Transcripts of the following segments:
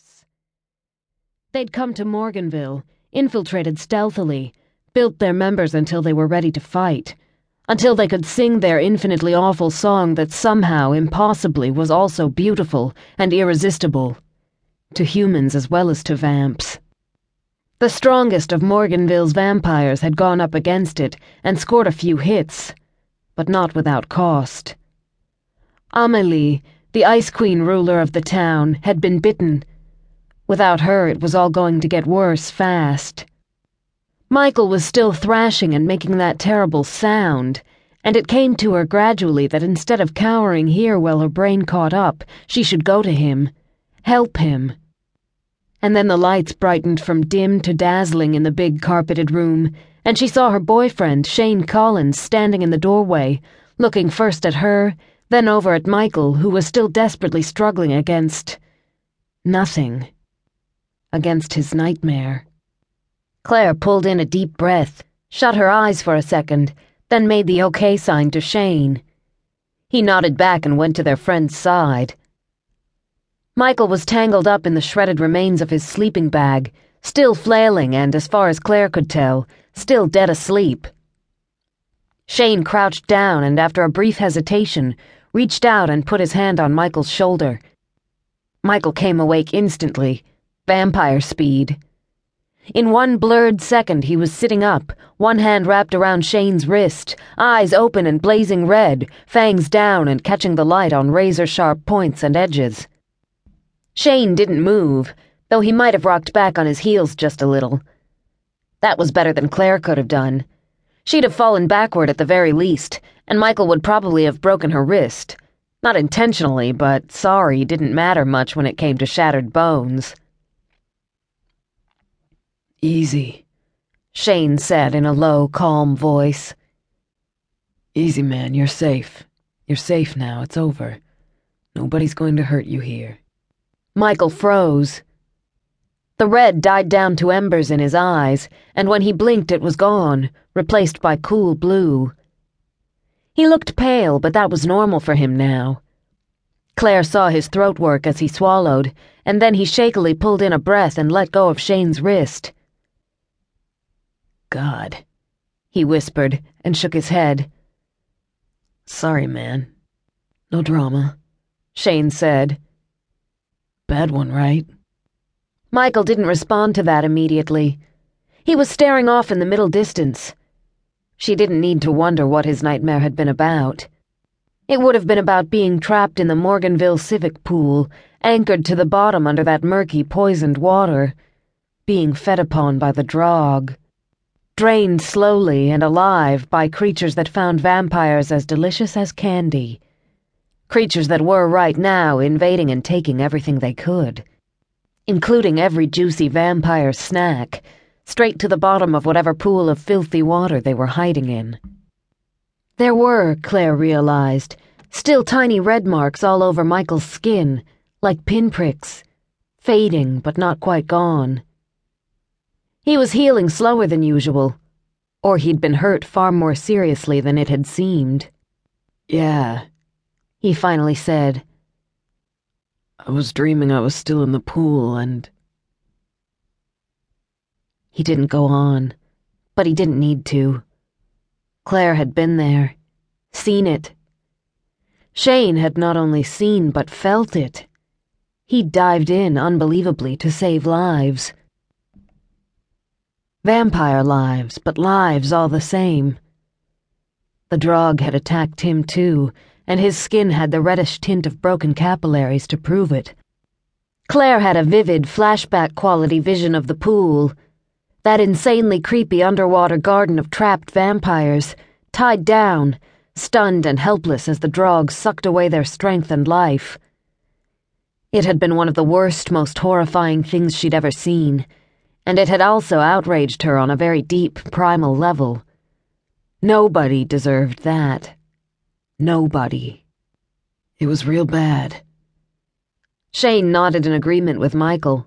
worse. They'd come to Morganville, infiltrated stealthily, built their members until they were ready to fight, until they could sing their infinitely awful song that somehow, impossibly, was also beautiful and irresistible, to humans as well as to vamps. The strongest of Morganville's vampires had gone up against it and scored a few hits, but not without cost. Amelie, the Ice Queen ruler of the town, had been bitten. Without her, it was all going to get worse fast. Michael was still thrashing and making that terrible sound, and it came to her gradually that instead of cowering here while her brain caught up, she should go to him, help him. And then the lights brightened from dim to dazzling in the big carpeted room, and she saw her boyfriend, Shane Collins, standing in the doorway, looking first at her, then over at Michael, who was still desperately struggling against. nothing. Against his nightmare. Claire pulled in a deep breath, shut her eyes for a second, then made the OK sign to Shane. He nodded back and went to their friend's side. Michael was tangled up in the shredded remains of his sleeping bag, still flailing and, as far as Claire could tell, still dead asleep. Shane crouched down and, after a brief hesitation, reached out and put his hand on Michael's shoulder. Michael came awake instantly, vampire speed. In one blurred second, he was sitting up, one hand wrapped around Shane's wrist, eyes open and blazing red, fangs down and catching the light on razor sharp points and edges. Shane didn't move, though he might have rocked back on his heels just a little. That was better than Claire could have done. She'd have fallen backward at the very least, and Michael would probably have broken her wrist. Not intentionally, but sorry didn't matter much when it came to shattered bones. Easy, Shane said in a low, calm voice. Easy, man, you're safe. You're safe now, it's over. Nobody's going to hurt you here. Michael froze. The red died down to embers in his eyes, and when he blinked, it was gone, replaced by cool blue. He looked pale, but that was normal for him now. Claire saw his throat work as he swallowed, and then he shakily pulled in a breath and let go of Shane's wrist. God, he whispered and shook his head. Sorry, man. No drama, Shane said. Bad one, right? Michael didn't respond to that immediately. He was staring off in the middle distance. She didn't need to wonder what his nightmare had been about. It would have been about being trapped in the Morganville civic pool, anchored to the bottom under that murky, poisoned water, being fed upon by the draug, drained slowly and alive by creatures that found vampires as delicious as candy. Creatures that were right now invading and taking everything they could, including every juicy vampire snack, straight to the bottom of whatever pool of filthy water they were hiding in. There were, Claire realized, still tiny red marks all over Michael's skin, like pinpricks, fading but not quite gone. He was healing slower than usual, or he'd been hurt far more seriously than it had seemed. Yeah, he finally said. I was dreaming I was still in the pool and. He didn't go on, but he didn't need to. Claire had been there, seen it. Shane had not only seen but felt it. He'd dived in unbelievably to save lives. Vampire lives, but lives all the same. The draug had attacked him too and his skin had the reddish tint of broken capillaries to prove it. Claire had a vivid, flashback quality vision of the pool. That insanely creepy underwater garden of trapped vampires, tied down, stunned and helpless as the draug sucked away their strength and life. It had been one of the worst, most horrifying things she'd ever seen, and it had also outraged her on a very deep, primal level. Nobody deserved that. Nobody. It was real bad. Shane nodded in agreement with Michael.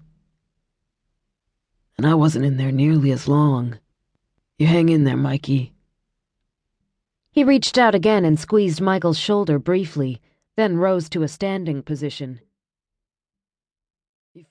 And I wasn't in there nearly as long. You hang in there, Mikey. He reached out again and squeezed Michael's shoulder briefly, then rose to a standing position.